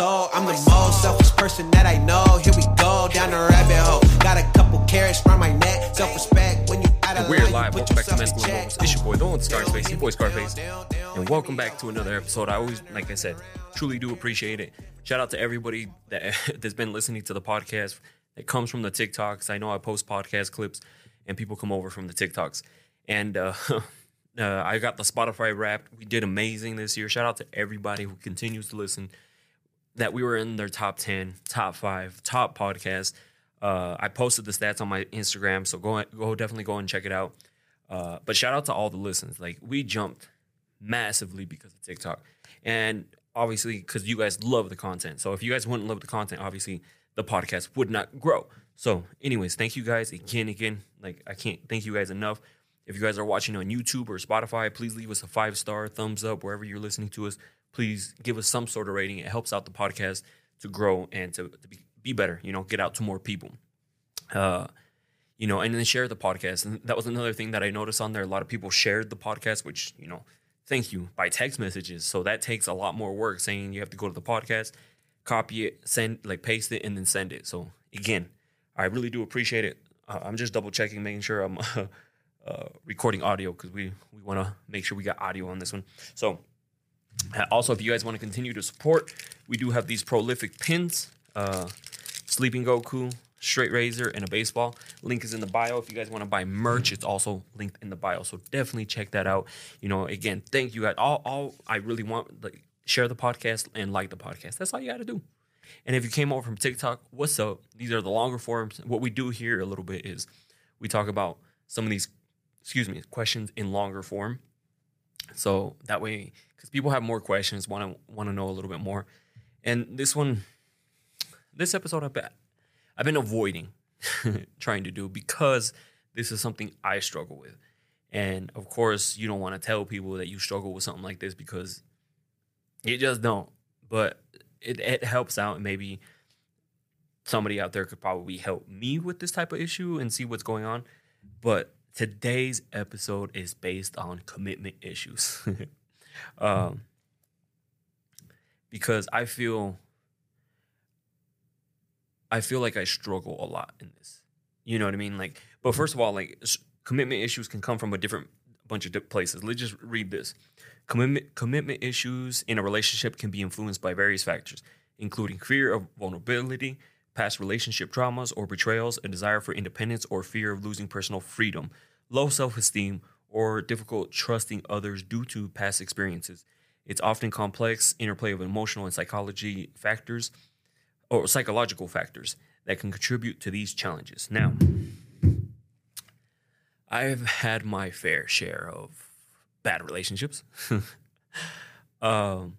soul. I'm the most selfish person that I know. Here we go down the rabbit hole. Got a couple carrots from my neck. Self respect when you out of We're live. put Welcome back to yourself in Masculine check. Moments. It's your boy, the one Skarxface, your boy Skarxface. And welcome back to another episode. I always, like I said, truly do appreciate it. Shout out to everybody that that's been listening to the podcast that comes from the TikToks. I know I post podcast clips and people come over from the TikToks. And uh, uh, I got the Spotify wrapped. We did amazing this year. Shout out to everybody who continues to listen. That we were in their top 10, top five, top podcast. Uh, I posted the stats on my Instagram, so go go definitely go and check it out. Uh, but shout out to all the listens. Like we jumped massively because of TikTok, and obviously because you guys love the content. So if you guys wouldn't love the content, obviously the podcast would not grow. So, anyways, thank you guys again, again. Like I can't thank you guys enough. If you guys are watching on YouTube or Spotify, please leave us a five star thumbs up wherever you're listening to us. Please give us some sort of rating. It helps out the podcast to grow and to, to be, be better. You know, get out to more people. Uh, you know, and then share the podcast. And that was another thing that I noticed on there. A lot of people shared the podcast, which, you know, thank you by text messages. So that takes a lot more work saying you have to go to the podcast, copy it, send, like paste it, and then send it. So again, I really do appreciate it. Uh, I'm just double checking, making sure I'm uh, recording audio because we, we want to make sure we got audio on this one. So uh, also, if you guys want to continue to support, we do have these prolific pins. Uh, Sleeping Goku, straight razor, and a baseball. Link is in the bio. If you guys want to buy merch, it's also linked in the bio. So definitely check that out. You know, again, thank you guys. All, all I really want, like, share the podcast and like the podcast. That's all you got to do. And if you came over from TikTok, what's up? These are the longer forms. What we do here a little bit is we talk about some of these, excuse me, questions in longer form. So that way, because people have more questions, want to want to know a little bit more. And this one, this episode, I've been, I've been avoiding trying to do because this is something I struggle with. And of course, you don't want to tell people that you struggle with something like this because you just don't. But it, it helps out. And maybe somebody out there could probably help me with this type of issue and see what's going on. But today's episode is based on commitment issues. um, because I feel I feel like I struggle a lot in this. You know what I mean? Like, but first of all, like s- commitment issues can come from a different bunch of di- places. Let's just read this. Commitment commitment issues in a relationship can be influenced by various factors, including fear of vulnerability, past relationship traumas or betrayals, a desire for independence or fear of losing personal freedom, low self-esteem, or difficult trusting others due to past experiences. It's often complex interplay of emotional and psychology factors or psychological factors that can contribute to these challenges. Now, I've had my fair share of bad relationships. um,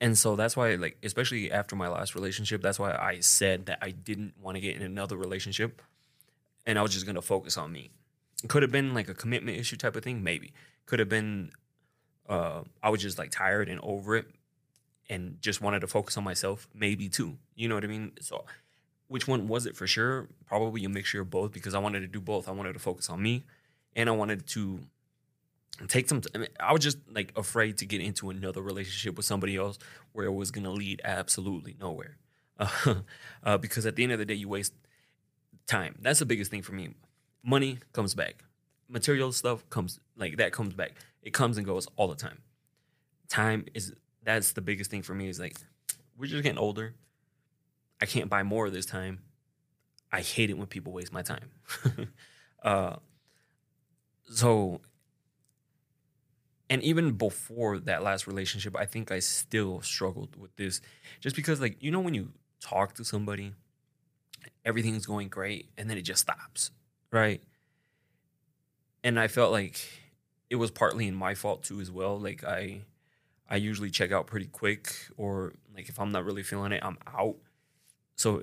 and so that's why, like, especially after my last relationship, that's why I said that I didn't want to get in another relationship and I was just going to focus on me. It could have been like a commitment issue type of thing, maybe. Could have been, uh, I was just like tired and over it and just wanted to focus on myself, maybe too. You know what I mean? So, which one was it for sure? Probably a mixture of both because I wanted to do both. I wanted to focus on me, and I wanted to take some. I, mean, I was just like afraid to get into another relationship with somebody else where it was gonna lead absolutely nowhere. Uh, uh, because at the end of the day, you waste time. That's the biggest thing for me. Money comes back. Material stuff comes like that comes back. It comes and goes all the time. Time is that's the biggest thing for me is like we're just getting older. I can't buy more of this time. I hate it when people waste my time. uh, so, and even before that last relationship, I think I still struggled with this, just because like you know when you talk to somebody, everything's going great, and then it just stops, right? And I felt like it was partly in my fault too as well. Like I I usually check out pretty quick, or like if I'm not really feeling it, I'm out. So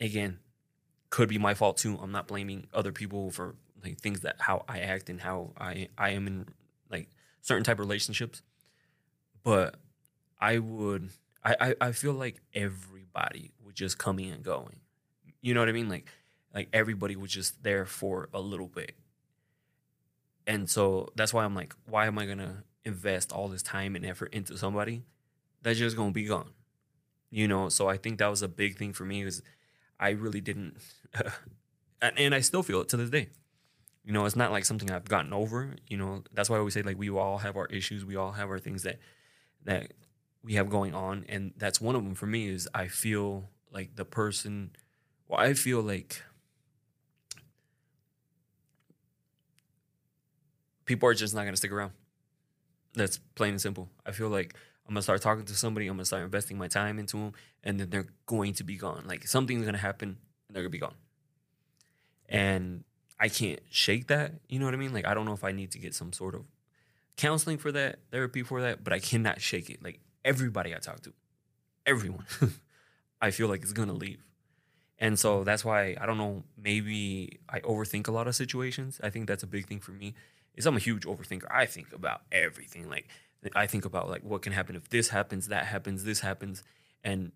again, could be my fault too. I'm not blaming other people for like things that how I act and how I I am in certain type of relationships. But I would I I, I feel like everybody would just coming and going. You know what I mean? Like like everybody was just there for a little bit. And so that's why I'm like, why am I gonna invest all this time and effort into somebody that's just gonna be gone? You know, so I think that was a big thing for me is I really didn't, and, and I still feel it to this day. You know, it's not like something I've gotten over. You know, that's why I always say like we all have our issues, we all have our things that that we have going on, and that's one of them for me. Is I feel like the person, well, I feel like people are just not gonna stick around. That's plain and simple. I feel like I'm gonna start talking to somebody. I'm gonna start investing my time into them, and then they're going to be gone. Like something's gonna happen, and they're gonna be gone. And I can't shake that. You know what I mean? Like I don't know if I need to get some sort of counseling for that, therapy for that, but I cannot shake it. Like everybody I talk to, everyone, I feel like it's gonna leave. And so that's why I don't know, maybe I overthink a lot of situations. I think that's a big thing for me. Is I'm a huge overthinker. I think about everything. Like I think about like what can happen if this happens, that happens, this happens, and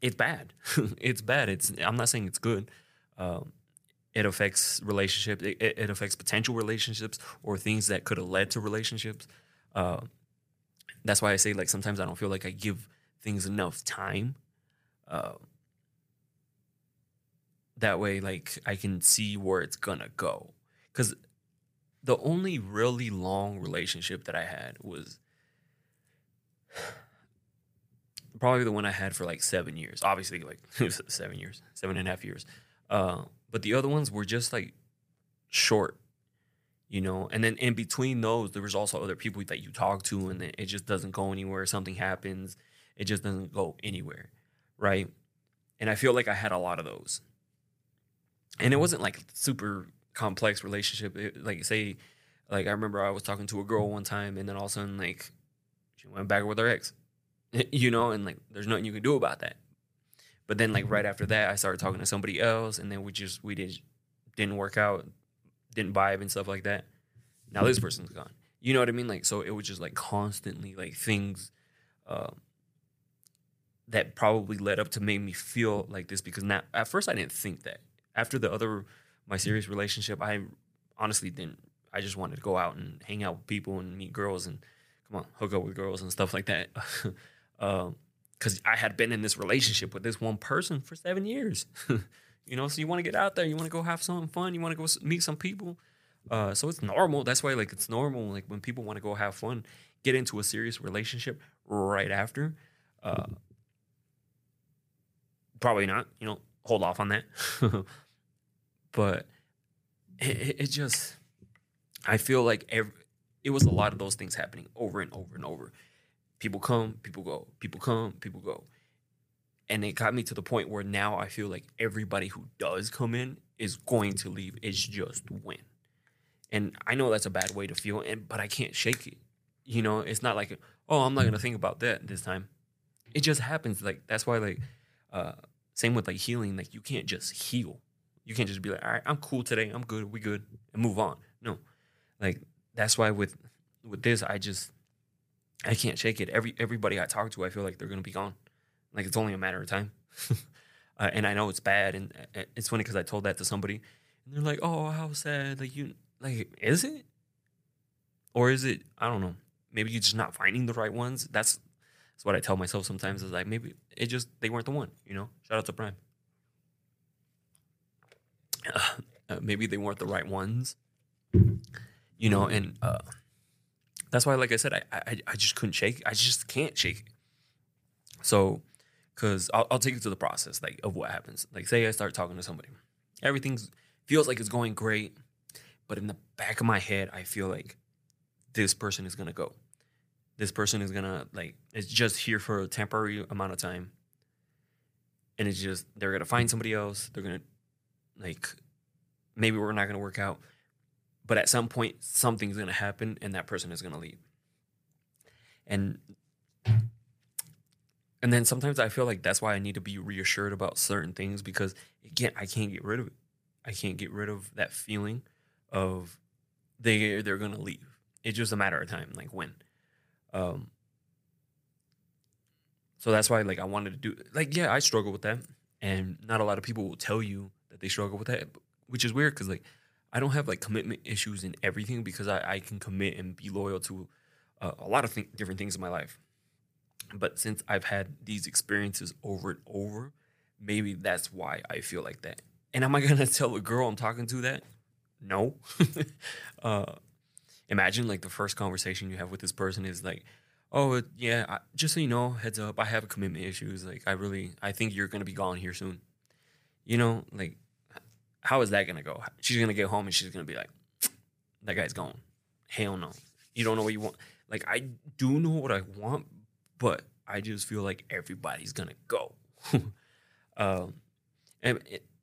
it's bad. it's bad. It's I'm not saying it's good. Um, it affects relationships. It, it, affects potential relationships or things that could have led to relationships. Uh, that's why I say like sometimes I don't feel like I give things enough time. Uh, that way, like I can see where it's gonna go. Because the only really long relationship that I had was probably the one I had for like seven years. Obviously, like seven years, seven and a half years. Uh, but the other ones were just like short, you know. And then in between those, there was also other people that you talk to, and it just doesn't go anywhere. Something happens, it just doesn't go anywhere, right? And I feel like I had a lot of those. And it wasn't like super complex relationship. It, like say, like I remember I was talking to a girl one time, and then all of a sudden like she went back with her ex, you know, and like there's nothing you can do about that. But then like right after that, I started talking to somebody else, and then we just we did didn't work out, didn't vibe and stuff like that. Now this person's gone. You know what I mean? Like so, it was just like constantly like things. Um, that probably led up to make me feel like this because now at first I didn't think that. After the other my serious relationship, I honestly didn't. I just wanted to go out and hang out with people and meet girls and come on, hook up with girls and stuff like that. Because um, I had been in this relationship with this one person for seven years. you know, so you want to get out there, you want to go have some fun, you want to go meet some people. Uh, so it's normal. That's why, like, it's normal. Like when people want to go have fun, get into a serious relationship right after. Uh, probably not. You know, hold off on that. but it, it, just, I feel like every, it was a lot of those things happening over and over and over. People come, people go, people come, people go. And it got me to the point where now I feel like everybody who does come in is going to leave. It's just when. And I know that's a bad way to feel, and but I can't shake it. You know, it's not like, oh, I'm not gonna think about that this time. It just happens. Like that's why, like, uh, same with like healing. Like you can't just heal. You can't just be like, all right, I'm cool today. I'm good. We good, and move on. No, like that's why with with this, I just I can't shake it. Every everybody I talk to, I feel like they're gonna be gone. Like it's only a matter of time. uh, and I know it's bad, and uh, it's funny because I told that to somebody, and they're like, "Oh, how sad!" Like you, like is it, or is it? I don't know. Maybe you're just not finding the right ones. That's that's what I tell myself sometimes. Is like maybe it just they weren't the one. You know. Shout out to Prime. Uh, maybe they weren't the right ones. You know, and uh, that's why, like I said, I, I I just couldn't shake. I just can't shake it. So, because I'll, I'll take you to the process, like of what happens. Like, say I start talking to somebody, everything's feels like it's going great, but in the back of my head, I feel like this person is gonna go this person is gonna like it's just here for a temporary amount of time and it's just they're gonna find somebody else they're gonna like maybe we're not gonna work out but at some point something's gonna happen and that person is gonna leave. And and then sometimes i feel like that's why i need to be reassured about certain things because again i can't get rid of it. I can't get rid of that feeling of they they're gonna leave. It's just a matter of time like when. Um, so that's why like I wanted to do like yeah I struggle with that, and not a lot of people will tell you that they struggle with that, which is weird because like I don't have like commitment issues in everything because I, I can commit and be loyal to uh, a lot of th- different things in my life. But since I've had these experiences over and over, maybe that's why I feel like that. And am I gonna tell a girl I'm talking to that? No. uh, imagine like the first conversation you have with this person is like, "Oh yeah, I, just so you know, heads up, I have commitment issues. Like I really, I think you're gonna be gone here soon." You know, like how is that gonna go? She's gonna get home and she's gonna be like, "That guy's gone." Hell no. You don't know what you want. Like I do know what I want, but I just feel like everybody's gonna go. um, and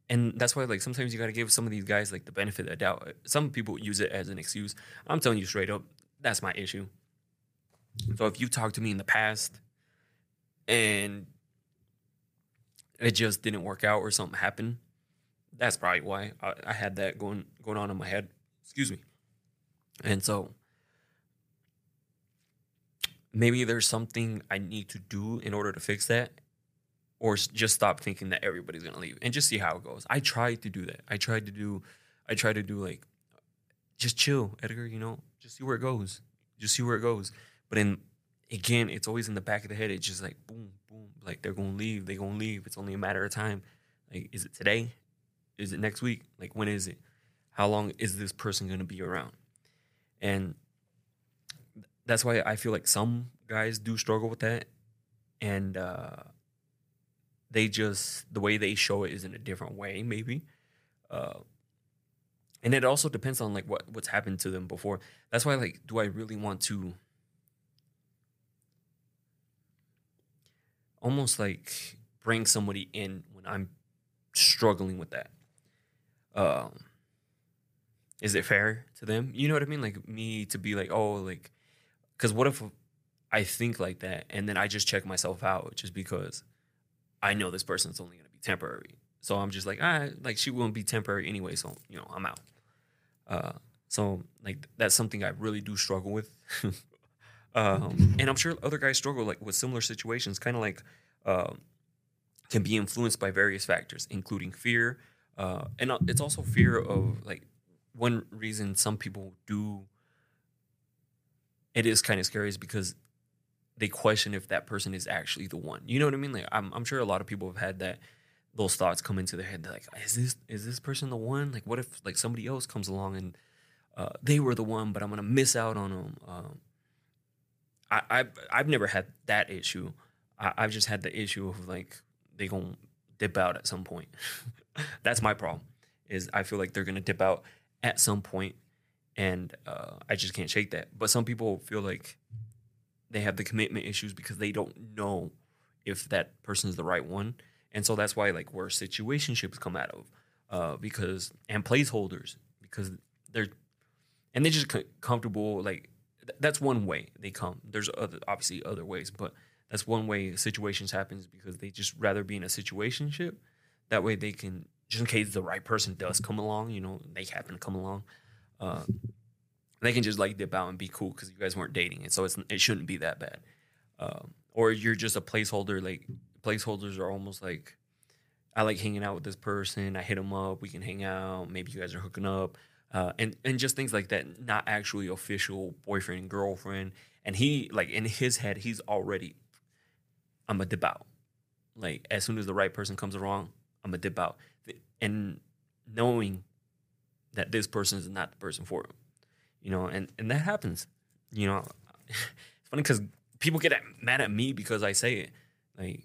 and that's why like sometimes you got to give some of these guys like the benefit of the doubt. Some people use it as an excuse. I'm telling you straight up, that's my issue. So if you talked to me in the past and it just didn't work out or something happened, that's probably why I, I had that going going on in my head. Excuse me. And so maybe there's something I need to do in order to fix that, or just stop thinking that everybody's gonna leave and just see how it goes. I tried to do that. I tried to do, I tried to do like, just chill, Edgar. You know, just see where it goes. Just see where it goes. But then again, it's always in the back of the head. It's just like boom, boom. Like they're gonna leave. They're gonna leave. It's only a matter of time. Like, is it today? Is it next week? Like, when is it? How long is this person gonna be around? And that's why I feel like some guys do struggle with that, and uh, they just the way they show it is in a different way, maybe. Uh, and it also depends on like what what's happened to them before. That's why like, do I really want to? Almost like bring somebody in when I'm struggling with that. Um, is it fair to them? You know what I mean? Like me to be like, oh, like because what if I think like that and then I just check myself out just because I know this person's only going to be temporary. So I'm just like, ah, like she won't be temporary anyway. So, you know, I'm out. Uh, so like that's something I really do struggle with. um, and I'm sure other guys struggle like with similar situations, kind of like um, can be influenced by various factors, including fear. Uh, and uh, it's also fear of like one reason some people do it is kind of scary is because they question if that person is actually the one. You know what I mean? Like I'm, I'm sure a lot of people have had that those thoughts come into their head. They're like, is this is this person the one? Like, what if like somebody else comes along and uh, they were the one, but I'm gonna miss out on them. Um, I, I've I've never had that issue. I, I've just had the issue of like they gonna dip out at some point. That's my problem. Is I feel like they're gonna dip out at some point and uh, I just can't shake that. But some people feel like they have the commitment issues because they don't know if that person is the right one, and so that's why like where situationships come out of, uh, because and placeholders because they're and they're just comfortable. Like th- that's one way they come. There's other obviously other ways, but that's one way situations happens because they just rather be in a situationship. That way they can just in case the right person does come along, you know, they happen to come along uh, they can just like dip out and be cool because you guys weren't dating, and so it's it shouldn't be that bad. Um, or you're just a placeholder. Like placeholders are almost like I like hanging out with this person. I hit them up. We can hang out. Maybe you guys are hooking up, uh, and and just things like that. Not actually official boyfriend and girlfriend. And he like in his head, he's already I'm a dip out. Like as soon as the right person comes along, I'm a dip out. And knowing that this person is not the person for him. You know, and and that happens. You know, it's funny because people get mad at me because I say it. Like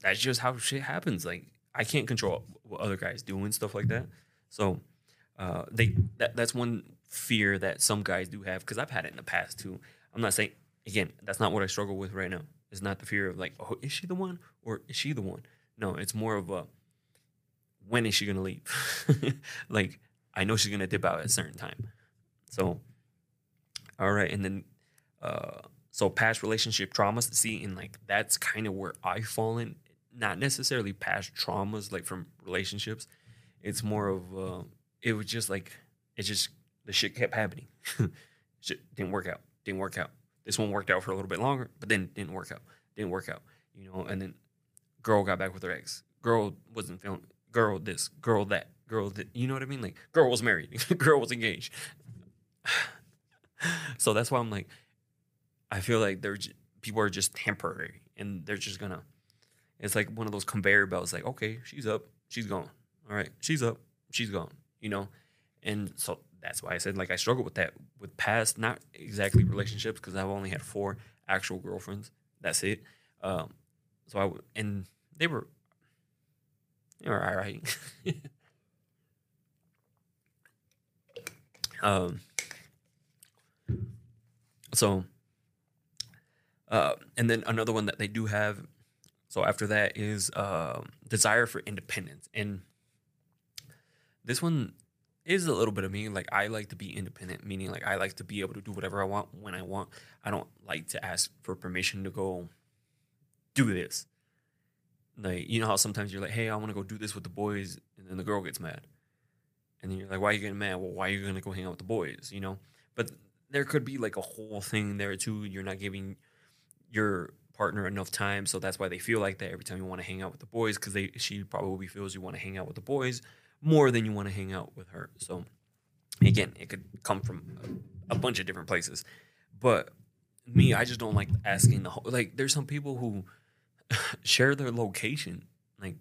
that's just how shit happens. Like I can't control what other guys do and stuff like that. So uh, they that, that's one fear that some guys do have because I've had it in the past too. I'm not saying again that's not what I struggle with right now. It's not the fear of like, oh, is she the one or is she the one? No, it's more of a when is she gonna leave? like I know she's gonna dip out at a certain time. So, all right, and then uh, so past relationship traumas. See, and like that's kind of where I fall in. Not necessarily past traumas, like from relationships. It's more of uh, it was just like it just the shit kept happening. shit didn't work out. Didn't work out. This one worked out for a little bit longer, but then didn't work out. Didn't work out. You know, and then girl got back with her ex. Girl wasn't feeling girl this, girl that, girl that. You know what I mean? Like, girl was married, girl was engaged. so that's why I'm like, I feel like there's people are just temporary and they're just gonna. It's like one of those conveyor belts. Like, okay, she's up, she's gone. All right, she's up, she's gone. You know, and so that's why I said like I struggle with that with past, not exactly relationships because I've only had four actual girlfriends. That's it. Um, so I and they were, they were all right. um, so, uh, and then another one that they do have. So after that is uh, desire for independence, and this one is a little bit of me. Like I like to be independent, meaning like I like to be able to do whatever I want when I want. I don't like to ask for permission to go do this. Like you know how sometimes you're like, hey, I want to go do this with the boys, and then the girl gets mad, and then you're like, why are you getting mad? Well, why are you gonna go hang out with the boys? You know, but there could be like a whole thing there too. You're not giving your partner enough time, so that's why they feel like that every time you want to hang out with the boys because they she probably feels you want to hang out with the boys more than you want to hang out with her. So again, it could come from a, a bunch of different places, but me, I just don't like asking the whole. Like, there's some people who share their location, like,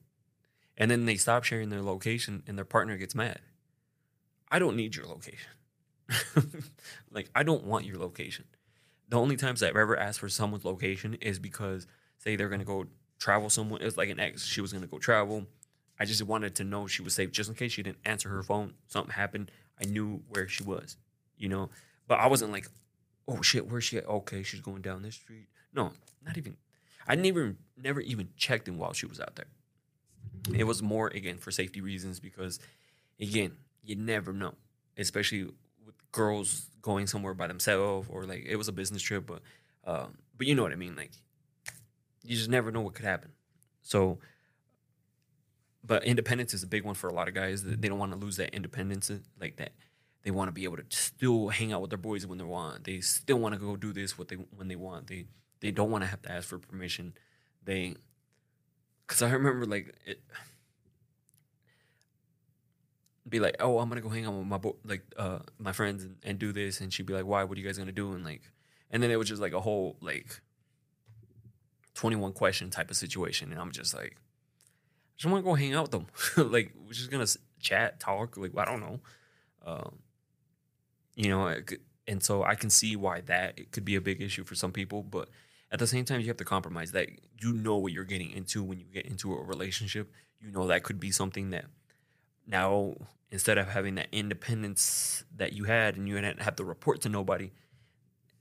and then they stop sharing their location, and their partner gets mad. I don't need your location. like, I don't want your location. The only times I've ever asked for someone's location is because, say, they're gonna go travel somewhere. It's like an ex. She was gonna go travel. I just wanted to know she was safe, just in case she didn't answer her phone. Something happened. I knew where she was, you know. But I wasn't like, oh shit, where's she at? Okay, she's going down this street. No, not even. I never, never even checked in while she was out there. It was more again for safety reasons because, again, you never know, especially with girls going somewhere by themselves or like it was a business trip, but, um, but you know what I mean. Like, you just never know what could happen. So, but independence is a big one for a lot of guys. They don't want to lose that independence like that they want to be able to still hang out with their boys when they want. They still want to go do this what they when they want. They they don't want to have to ask for permission. They because I remember like it be like, oh, I'm gonna go hang out with my bo- like uh my friends and, and do this, and she'd be like, why? What are you guys gonna do? And like, and then it was just like a whole like 21 question type of situation, and I'm just like, I just want to go hang out with them. like, we're just gonna chat, talk. Like, I don't know. Um, you know, and so I can see why that it could be a big issue for some people, but at the same time, you have to compromise that you know what you're getting into when you get into a relationship. You know that could be something that now instead of having that independence that you had and you didn't have to report to nobody,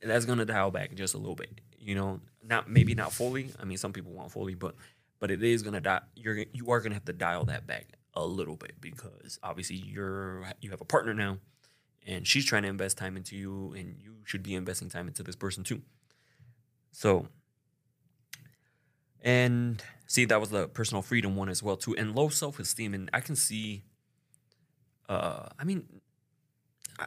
that's gonna dial back just a little bit. You know, not maybe not fully. I mean, some people want fully, but but it is gonna die. You're you are gonna have to dial that back a little bit because obviously you're you have a partner now and she's trying to invest time into you and you should be investing time into this person too so and see that was the personal freedom one as well too and low self-esteem and i can see uh i mean I,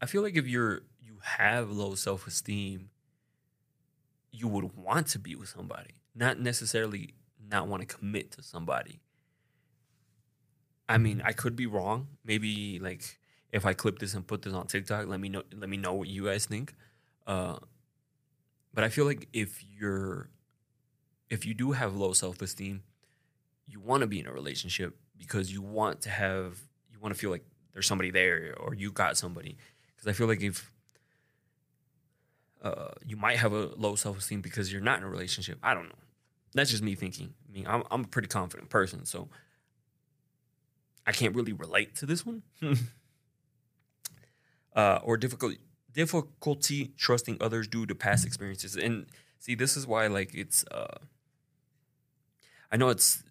I feel like if you're you have low self-esteem you would want to be with somebody not necessarily not want to commit to somebody. I mean, I could be wrong. Maybe like if I clip this and put this on TikTok, let me know. Let me know what you guys think. Uh, but I feel like if you're, if you do have low self esteem, you want to be in a relationship because you want to have, you want to feel like there's somebody there or you got somebody. Because I feel like if uh, you might have a low self esteem because you're not in a relationship. I don't know. That's just me thinking. I mean, I'm, I'm a pretty confident person, so I can't really relate to this one. uh, or difficult difficulty trusting others due to past experiences. And see, this is why like it's. Uh, I know it's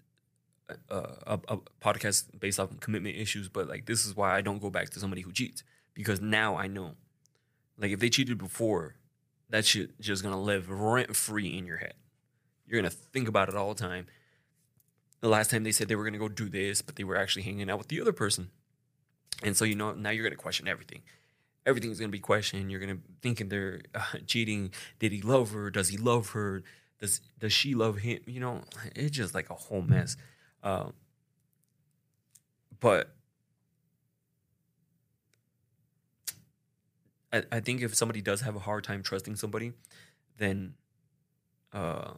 a, a, a podcast based off commitment issues, but like this is why I don't go back to somebody who cheats because now I know, like if they cheated before, that shit just gonna live rent free in your head. You're gonna think about it all the time. The last time they said they were gonna go do this, but they were actually hanging out with the other person. And so you know now you're gonna question everything. Everything's gonna be questioned. You're gonna thinking they're uh, cheating. Did he love her? Does he love her? Does does she love him? You know, it's just like a whole mess. Uh, but I, I think if somebody does have a hard time trusting somebody, then uh,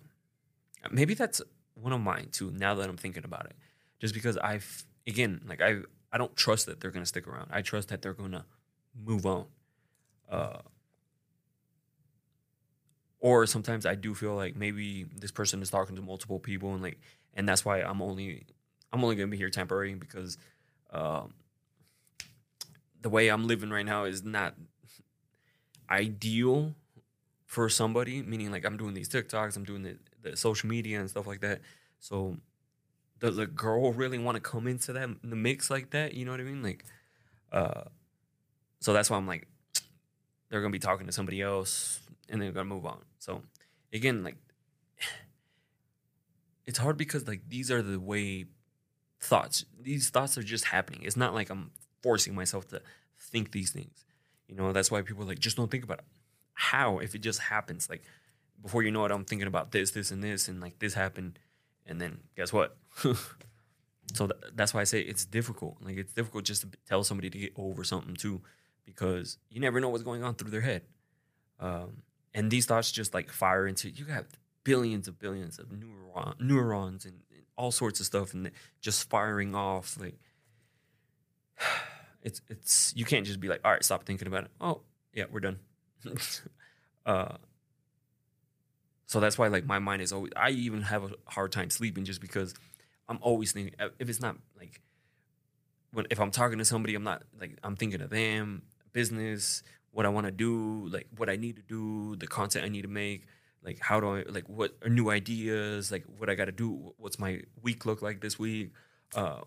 maybe that's one of mine too. Now that I'm thinking about it, just because I've again like I I don't trust that they're gonna stick around. I trust that they're gonna move on. Uh, or sometimes I do feel like maybe this person is talking to multiple people and like and that's why I'm only I'm only gonna be here temporary because um, the way I'm living right now is not ideal for somebody. Meaning like I'm doing these TikToks, I'm doing the, the social media and stuff like that. So does a girl really want to come into that the mix like that? You know what I mean? Like, uh, so that's why I'm like, they're gonna be talking to somebody else and they're gonna move on. So again, like it's hard because like these are the way thoughts. These thoughts are just happening. It's not like I'm forcing myself to think these things. You know, that's why people are like just don't think about it. How if it just happens? Like before you know it, I'm thinking about this, this, and this, and like this happened, and then guess what? so th- that's why I say it's difficult. Like it's difficult just to tell somebody to get over something too, because you never know what's going on through their head. Um, and these thoughts just like fire into you have billions of billions of neuron, neurons and, and all sorts of stuff and just firing off like it's it's you can't just be like all right stop thinking about it oh yeah we're done uh so that's why like my mind is always i even have a hard time sleeping just because i'm always thinking if it's not like when if i'm talking to somebody i'm not like i'm thinking of them business what i want to do like what i need to do the content i need to make like how do i like what are new ideas like what i got to do what's my week look like this week uh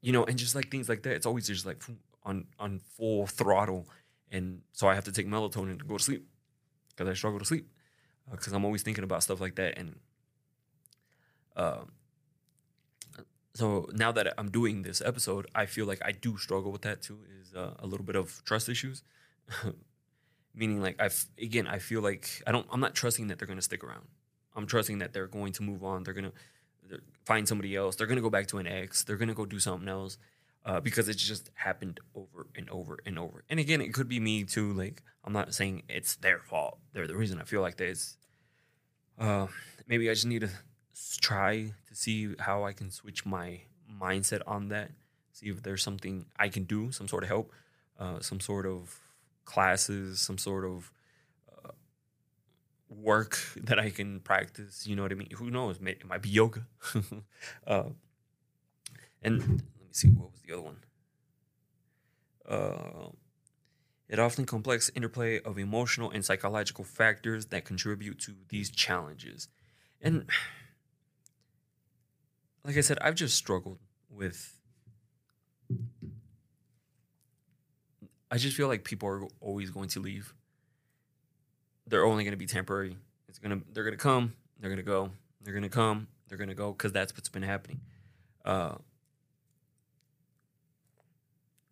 you know and just like things like that. It's always just like on on full throttle. And so i have to take melatonin to go to sleep because i struggle to sleep because uh, i'm always thinking about stuff like that. And um so now that i'm doing this episode i feel like i do struggle with that too is uh, a little bit of trust issues meaning like I've again I feel like I don't I'm not trusting that they're to stick around. I'm trusting that they're going to move on. They're going to find somebody else. They're to go back to an ex. They're to go do something else uh, because it's just happened over and over and over. And again, it could be me too. Like I'm not saying it's their fault. They're the reason I feel like this. Uh, maybe I just need to try to see how I can switch my mindset on that. See if there's something I can do, some sort of help, uh, some sort of classes, some sort of uh, work that I can practice. You know what I mean? Who knows? It might be yoga. uh, and let me see, what was the other one? Uh, it often complex interplay of emotional and psychological factors that contribute to these challenges. And like I said, I've just struggled with I just feel like people are always going to leave. They're only going to be temporary. It's gonna they're gonna come, they're gonna go, they're gonna come, they're gonna go because that's what's been happening. Uh,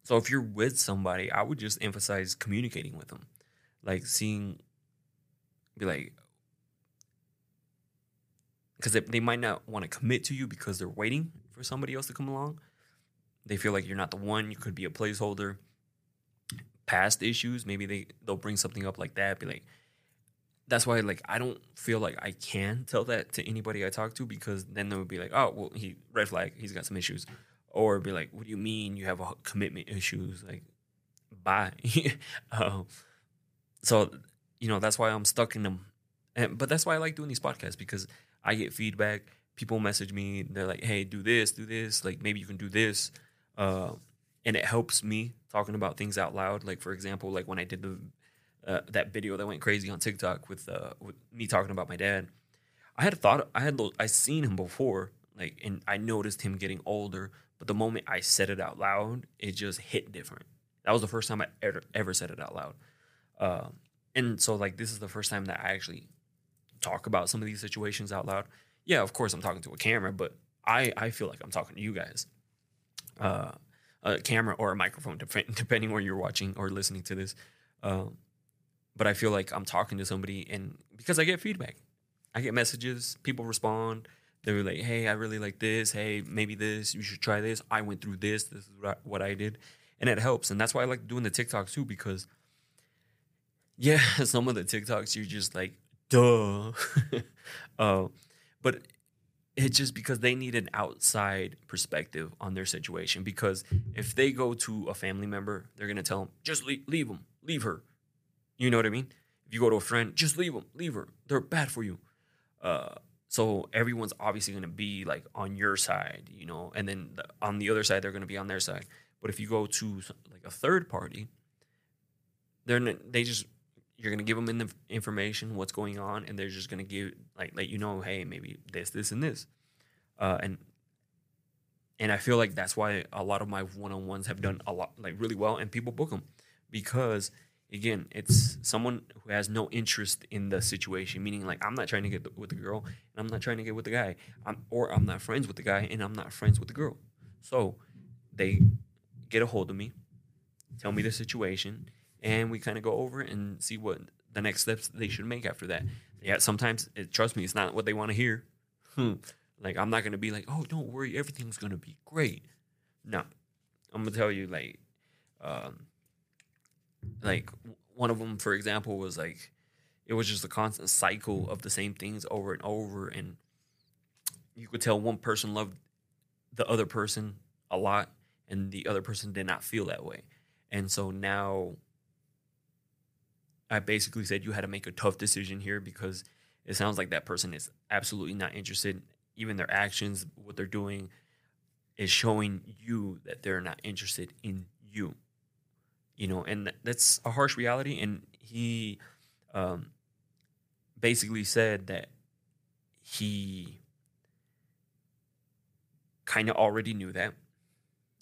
so if you're with somebody, I would just emphasize communicating with them, like seeing, be like, because they, might not want to commit to you because they're waiting for somebody else to come along. They feel like you're not the one. You could be a placeholder past issues, maybe they they'll bring something up like that. Be like, that's why like I don't feel like I can tell that to anybody I talk to because then they would be like, oh well, he red flag, he's got some issues, or be like, what do you mean you have a commitment issues? Like, bye. um, so you know that's why I'm stuck in them, and but that's why I like doing these podcasts because I get feedback. People message me, they're like, hey, do this, do this, like maybe you can do this. Uh, and it helps me talking about things out loud. Like for example, like when I did the uh, that video that went crazy on TikTok with uh, with me talking about my dad. I had thought I had I seen him before, like, and I noticed him getting older. But the moment I said it out loud, it just hit different. That was the first time I ever ever said it out loud. Um, and so like this is the first time that I actually talk about some of these situations out loud. Yeah, of course I'm talking to a camera, but I I feel like I'm talking to you guys. Uh, a camera or a microphone, depending where you're watching or listening to this. Um, but I feel like I'm talking to somebody, and because I get feedback, I get messages, people respond. They're like, "Hey, I really like this. Hey, maybe this. You should try this. I went through this. This is what I, what I did," and it helps. And that's why I like doing the TikTok too, because yeah, some of the TikToks you're just like, duh. uh, but it's just because they need an outside perspective on their situation. Because if they go to a family member, they're gonna tell them, just leave, leave them, leave her. You know what I mean? If you go to a friend, just leave them, leave her. They're bad for you. Uh, so everyone's obviously gonna be like on your side, you know, and then the, on the other side they're gonna be on their side. But if you go to like a third party, they're they just you're gonna give them the information what's going on, and they're just gonna give like let you know, hey, maybe this, this, and this, uh, and and I feel like that's why a lot of my one on ones have done a lot like really well, and people book them because again, it's someone who has no interest in the situation. Meaning, like I'm not trying to get with the girl, and I'm not trying to get with the guy, I'm, or I'm not friends with the guy, and I'm not friends with the girl. So they get a hold of me, tell me the situation, and we kind of go over it and see what the next steps they should make after that. Yeah, sometimes it, trust me, it's not what they want to hear. Hmm. like I'm not gonna be like, oh, don't worry, everything's gonna be great. No, I'm gonna tell you like, um, like one of them, for example, was like, it was just a constant cycle of the same things over and over, and you could tell one person loved the other person a lot, and the other person did not feel that way, and so now I basically said you had to make a tough decision here because it sounds like that person is absolutely not interested. Even their actions, what they're doing, is showing you that they're not interested in you. You know, and that's a harsh reality. And he um, basically said that he kind of already knew that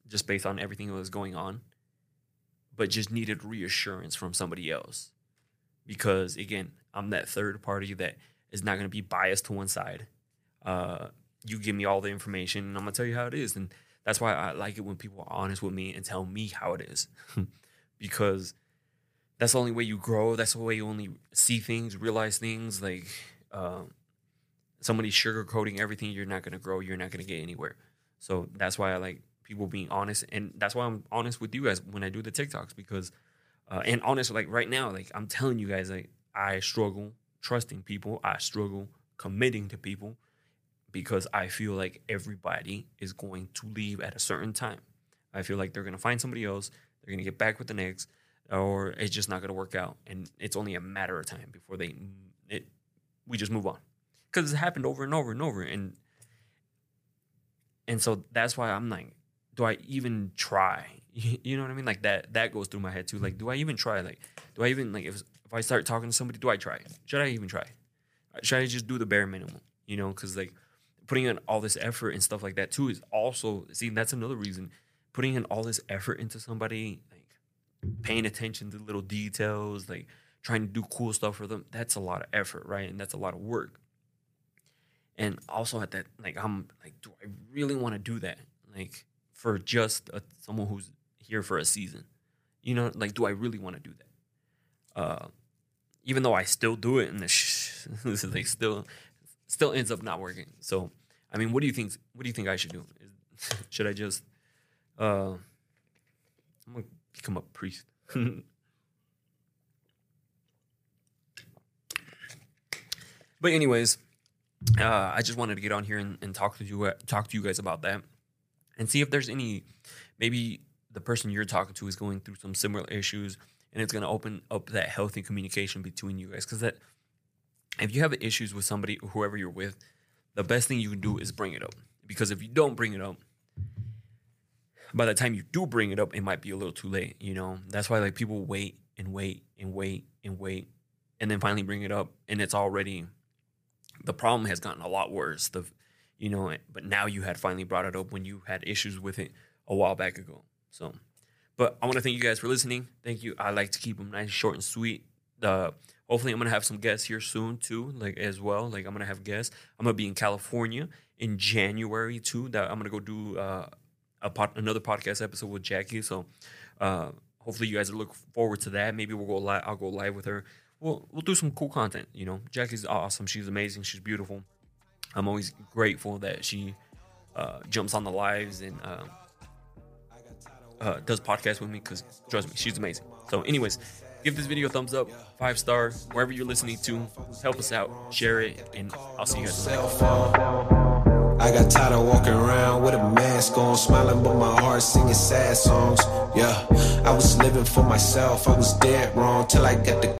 just based on everything that was going on, but just needed reassurance from somebody else because again, I'm that third party that is not going to be biased to one side. Uh, you give me all the information, and I'm gonna tell you how it is, and that's why I like it when people are honest with me and tell me how it is, because that's the only way you grow. That's the way you only see things, realize things. Like uh, somebody sugarcoating everything, you're not gonna grow. You're not gonna get anywhere. So that's why I like people being honest, and that's why I'm honest with you guys when I do the TikToks because uh, and honestly, like right now, like I'm telling you guys, like I struggle trusting people. I struggle committing to people because I feel like everybody is going to leave at a certain time. I feel like they're gonna find somebody else. They're gonna get back with the next, or it's just not gonna work out. And it's only a matter of time before they it. We just move on because it's happened over and over and over. And and so that's why I'm like, do I even try? You know what I mean? Like that that goes through my head too. Like, do I even try? Like, do I even like if if I start talking to somebody, do I try? Should I even try? Should I just do the bare minimum? You know, because like putting in all this effort and stuff like that too is also see that's another reason putting in all this effort into somebody like paying attention to little details like trying to do cool stuff for them that's a lot of effort right and that's a lot of work and also at that like i'm like do i really want to do that like for just a, someone who's here for a season. You know, like, do I really want to do that? Uh, even though I still do it, and this is like still, still ends up not working. So, I mean, what do you think? What do you think I should do? should I just, uh, I'm gonna become a priest? but anyways, uh, I just wanted to get on here and, and talk to you talk to you guys about that and see if there's any maybe the person you're talking to is going through some similar issues and it's going to open up that healthy communication between you guys. Because that if you have issues with somebody whoever you're with the best thing you can do is bring it up. Because if you don't bring it up by the time you do bring it up it might be a little too late you know? That's why like people wait and wait and wait and wait and then finally bring it up and it's already the problem has gotten a lot worse the you know, but now you had finally brought it up when you had issues with it a while back ago. So, but I want to thank you guys for listening. Thank you. I like to keep them nice, short, and sweet. Uh, hopefully, I'm gonna have some guests here soon too, like as well. Like I'm gonna have guests. I'm gonna be in California in January too. That I'm gonna go do uh, a pod, another podcast episode with Jackie. So, uh, hopefully, you guys look forward to that. Maybe we'll go live. I'll go live with her. We'll we'll do some cool content. You know, Jackie's awesome. She's amazing. She's beautiful. I'm always grateful that she uh, jumps on the lives and uh, uh, does podcasts with me because trust me, she's amazing. So, anyways, Give this video a thumbs up, five star, wherever you're listening to. Help us out, share it, and I'll see you guys. Phone. I got tired of walking around with a mask on, smiling, but my heart singing sad songs. Yeah, I was living for myself, I was dead wrong till I got the